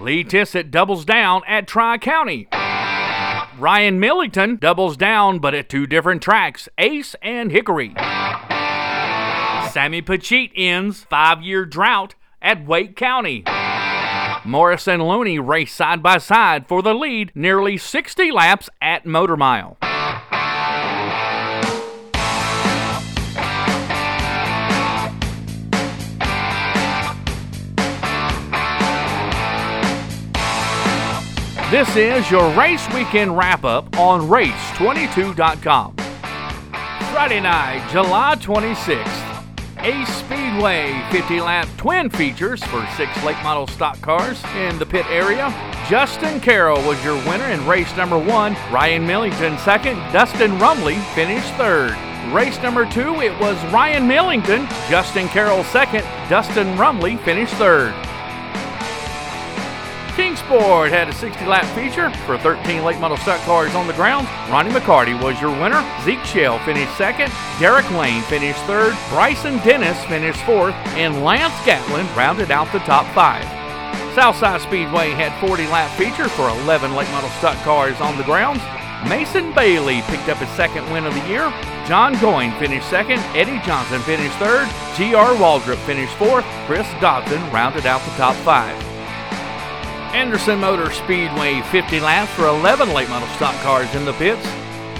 Lee Tissot doubles down at Tri County. Ryan Millington doubles down, but at two different tracks Ace and Hickory. Sammy Pachit ends five year drought at Wake County. Morris and Looney race side by side for the lead nearly 60 laps at Motor Mile. This is your race weekend wrap up on race22.com. Friday night, July 26th, Ace Speedway 50 lap twin features for six late model stock cars in the pit area. Justin Carroll was your winner in race number one, Ryan Millington second, Dustin Rumley finished third. Race number two, it was Ryan Millington, Justin Carroll second, Dustin Rumley finished third. Kingsport had a 60 lap feature for 13 late model stock cars on the ground. Ronnie McCarty was your winner. Zeke Shell finished second. Derek Lane finished third. Bryson Dennis finished fourth. And Lance Gatlin rounded out the top five. Southside Speedway had 40 lap feature for 11 late model stock cars on the grounds. Mason Bailey picked up his second win of the year. John Goyne finished second. Eddie Johnson finished third. G.R. Waldrop finished fourth. Chris Dodson rounded out the top five. Anderson Motor Speedway 50 laps for 11 late model stock cars in the pits.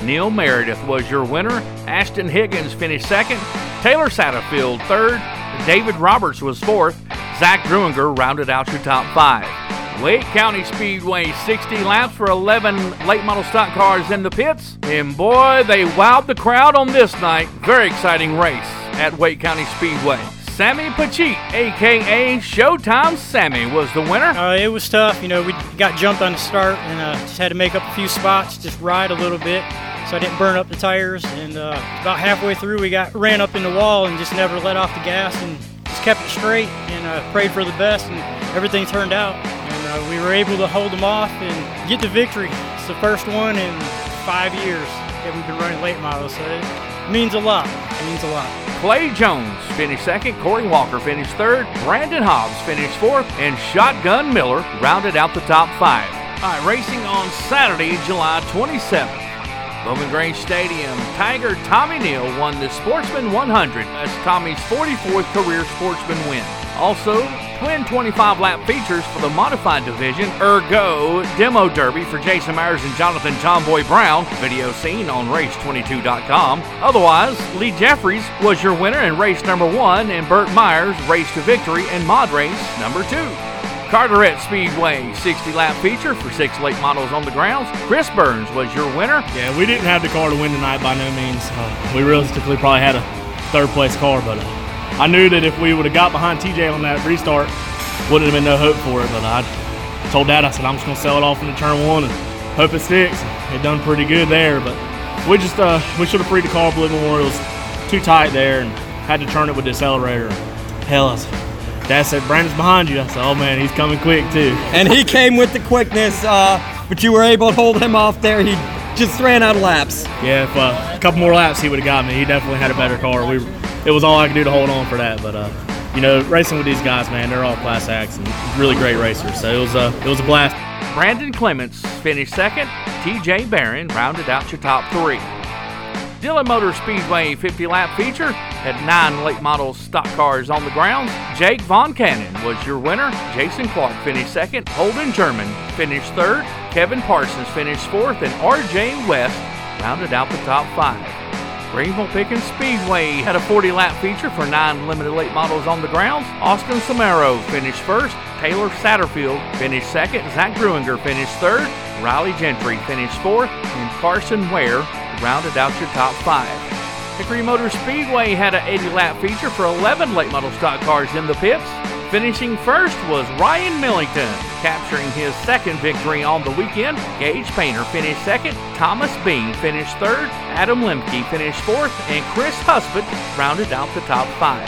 Neil Meredith was your winner. Ashton Higgins finished second. Taylor Satterfield third. David Roberts was fourth. Zach Druinger rounded out your top five. Wake County Speedway 60 laps for 11 late model stock cars in the pits. And boy, they wowed the crowd on this night. Very exciting race at Wake County Speedway. Sammy Pachit, aka Showtime Sammy, was the winner. Uh, it was tough. You know, we got jumped on the start and uh, just had to make up a few spots, just ride a little bit, so I didn't burn up the tires. And uh, about halfway through, we got ran up in the wall and just never let off the gas and just kept it straight and uh, prayed for the best, and everything turned out. And uh, we were able to hold them off and get the victory. It's the first one in five years that we've been running late models, so it means a lot. It means a lot. Clay Jones finished second, Corey Walker finished third, Brandon Hobbs finished fourth, and Shotgun Miller rounded out the top five. All right, racing on Saturday, July 27th. Bowman Gray Stadium, Tiger Tommy Neal won the Sportsman 100 as Tommy's 44th career Sportsman win. Also, twin 25 lap features for the modified division, Ergo Demo Derby for Jason Myers and Jonathan Tomboy Brown, video seen on race22.com. Otherwise, Lee Jeffreys was your winner in race number one, and Burt Myers raced to victory in mod race number two. Carteret Speedway 60 lap feature for six late models on the grounds. Chris Burns was your winner. Yeah, we didn't have the car to win tonight by no means. Uh, we realistically probably had a third place car, but uh, I knew that if we would have got behind TJ on that restart, wouldn't have been no hope for it. But I told Dad, I said, I'm just going to sell it off into turn one and hope it sticks. It done pretty good there, but we just uh, we should have freed the car up a little more. It was too tight there and had to turn it with the accelerator. Hell, I said, Dad said, Brandon's behind you. I said, oh man, he's coming quick too. and he came with the quickness, uh, but you were able to hold him off there. He just ran out of laps. Yeah, if uh, a couple more laps, he would have got me. He definitely had a better car. We, it was all I could do to hold on for that. But uh, you know, racing with these guys, man, they're all class acts and really great racers. So it was a, it was a blast. Brandon Clements finished second. TJ Barron rounded out your top three. Dillon Motor Speedway 50 lap feature had nine late model stock cars on the grounds. Jake Von Cannon was your winner. Jason Clark finished second. Holden German finished third. Kevin Parsons finished fourth. And RJ West rounded out the top five. Greenville Pickens Speedway had a 40 lap feature for nine limited late models on the grounds. Austin Samaro finished first. Taylor Satterfield finished second. Zach Gruinger finished third. Riley Gentry finished fourth. And Carson Ware rounded out your top five. Hickory Motor Speedway had an 80 lap feature for 11 late model stock cars in the pits. Finishing first was Ryan Millington, capturing his second victory on the weekend. Gage Painter finished second, Thomas Bean finished third, Adam Lemke finished fourth, and Chris Husband rounded out the top five.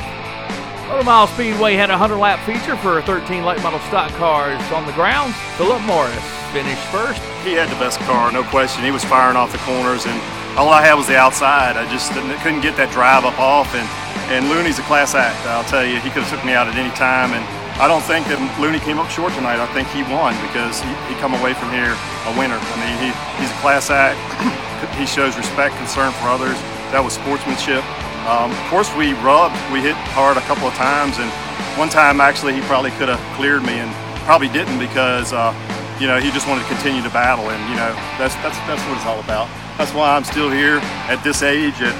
Motor Mile Speedway had a 100 lap feature for 13 late model stock cars on the grounds. Philip Morris finished first. He had the best car, no question. He was firing off the corners, and all I had was the outside. I just couldn't get that drive up off, and, and Looney's a class act. I'll tell you, he could have took me out at any time, and I don't think that Looney came up short tonight. I think he won because he, he come away from here a winner. I mean, he, he's a class act. he shows respect, concern for others. That was sportsmanship. Um, of course, we rubbed. We hit hard a couple of times, and one time actually he probably could have cleared me, and probably didn't because uh, you know he just wanted to continue to battle, and you know that's that's that's what it's all about. That's why I'm still here at this age, and,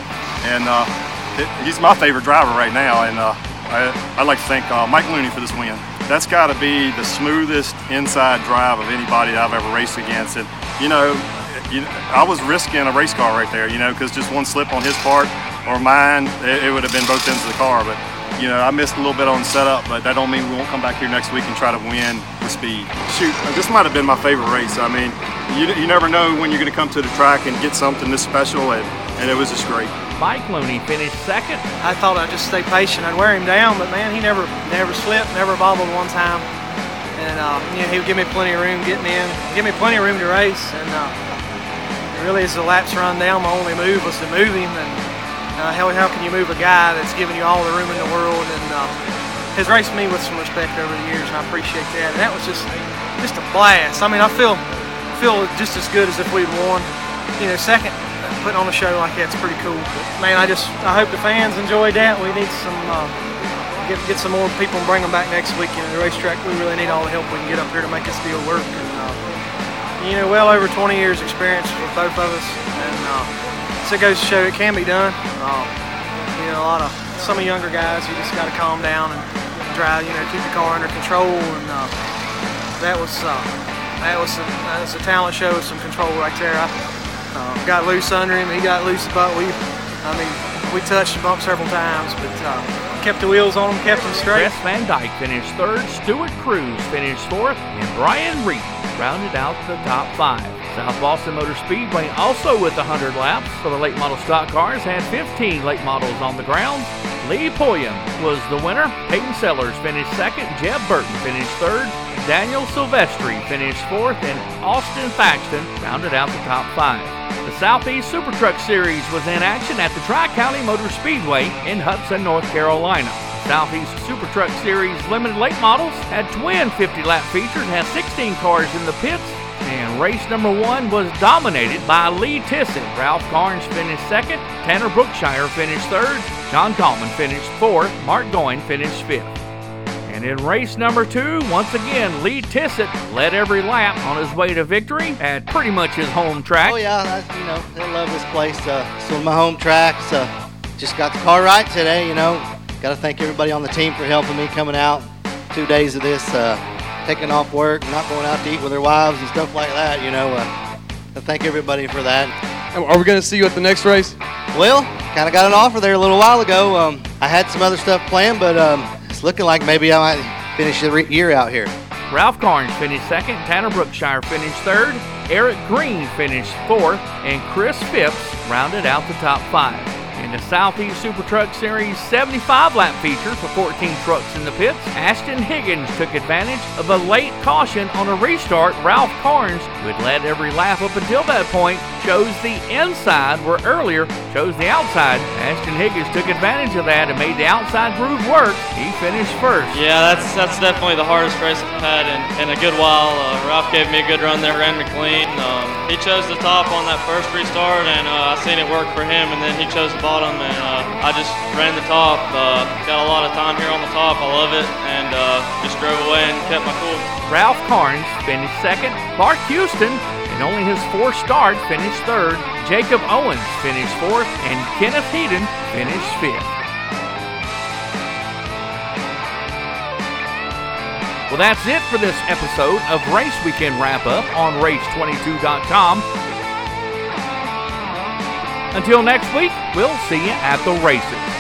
and uh, it, he's my favorite driver right now, and. Uh, I, would like to thank uh, Mike Looney for this win. That's got to be the smoothest inside drive of anybody I've ever raced against. And, you know, you, I was risking a race car right there, you know, because just one slip on his part or mine, it, it would have been both ends of the car. But, you know, I missed a little bit on setup, but that don't mean we won't come back here next week and try to win with speed. Shoot, this might have been my favorite race. I mean, you, you never know when you're going to come to the track and get something this special, and, and it was just great. Mike Looney finished second. I thought I'd just stay patient. I'd wear him down, but man, he never never slipped, never bobbled one time. And uh, you know, he would give me plenty of room getting in, give me plenty of room to race. And uh, really, as the laps run down, my only move was to move him. And uh, how, how can you move a guy that's given you all the room in the world and uh, has raced me with some respect over the years, and I appreciate that. And that was just just a blast. I mean, I feel feel just as good as if we'd won. You know, second putting on a show like that's pretty cool. But, man, I just I hope the fans enjoyed that. We need some uh, get get some more people and bring them back next week. You know, the racetrack. We really need all the help we can get up here to make this deal work. And, uh, you know, well over 20 years experience with both of us, and uh, so it goes to show it can be done. Uh, you know, a lot of some of younger guys, you just got to calm down and drive. You know, keep the car under control, and uh, that was uh, that was a, that was a talent show with some control right there. I, uh, got loose under him. He got loose, but we, I mean, we touched the bump several times, but uh, kept the wheels on him, kept them straight. Chris Van Dyke finished third, Stuart Cruz finished fourth, and Brian Reed rounded out the top five. South Boston Motor Speedway, also with 100 laps for the late model stock cars, had 15 late models on the ground. Lee Pulliam was the winner. Peyton Sellers finished second. Jeb Burton finished third. Daniel Silvestri finished fourth, and Austin Thaxton rounded out the top five. The Southeast Super Truck Series was in action at the Tri County Motor Speedway in Hudson, North Carolina. Southeast Super Truck Series limited late models had twin 50 lap features, had 16 cars in the pits, and race number one was dominated by Lee Tissot. Ralph Carnes finished second, Tanner Brookshire finished third, John Coleman finished fourth, Mark Goin finished fifth. And in race number two, once again, Lee Tissot led every lap on his way to victory at pretty much his home track. Oh yeah, I, you know, I love this place. Uh, it's my home track. So just got the car right today. You know, got to thank everybody on the team for helping me coming out. Two days of this, uh, taking off work, not going out to eat with their wives and stuff like that. You know, uh, thank everybody for that. Are we going to see you at the next race? Well, kind of got an offer there a little while ago. Um, I had some other stuff planned, but um, it's looking like maybe I might finish the year out here. Ralph Carnes finished second, Tanner Brookshire finished third, Eric Green finished fourth, and Chris Phipps rounded out the top five. In the Southeast Super Truck Series 75 lap feature for 14 trucks in the pits, Ashton Higgins took advantage of a late caution on a restart. Ralph Carnes, who had led every lap up until that point, chose the inside where earlier chose the outside. Ashton Higgins took advantage of that and made the outside groove work. He finished first. Yeah, that's that's definitely the hardest race I've had in, in a good while. Uh, Ralph gave me a good run there, ran me clean. Um, he chose the top on that first restart, and uh, I seen it work for him, and then he chose the bottom, and uh, I just ran the top. Uh, got a lot of time here on the top. I love it, and uh, just drove away and kept my cool. Ralph Carnes finished second. Clark Houston, in only his fourth start, finished third. Jacob Owens finished fourth, and Kenneth Heaton finished fifth. Well, that's it for this episode of Race Weekend Wrap Up on Race22.com. Until next week, we'll see you at the races.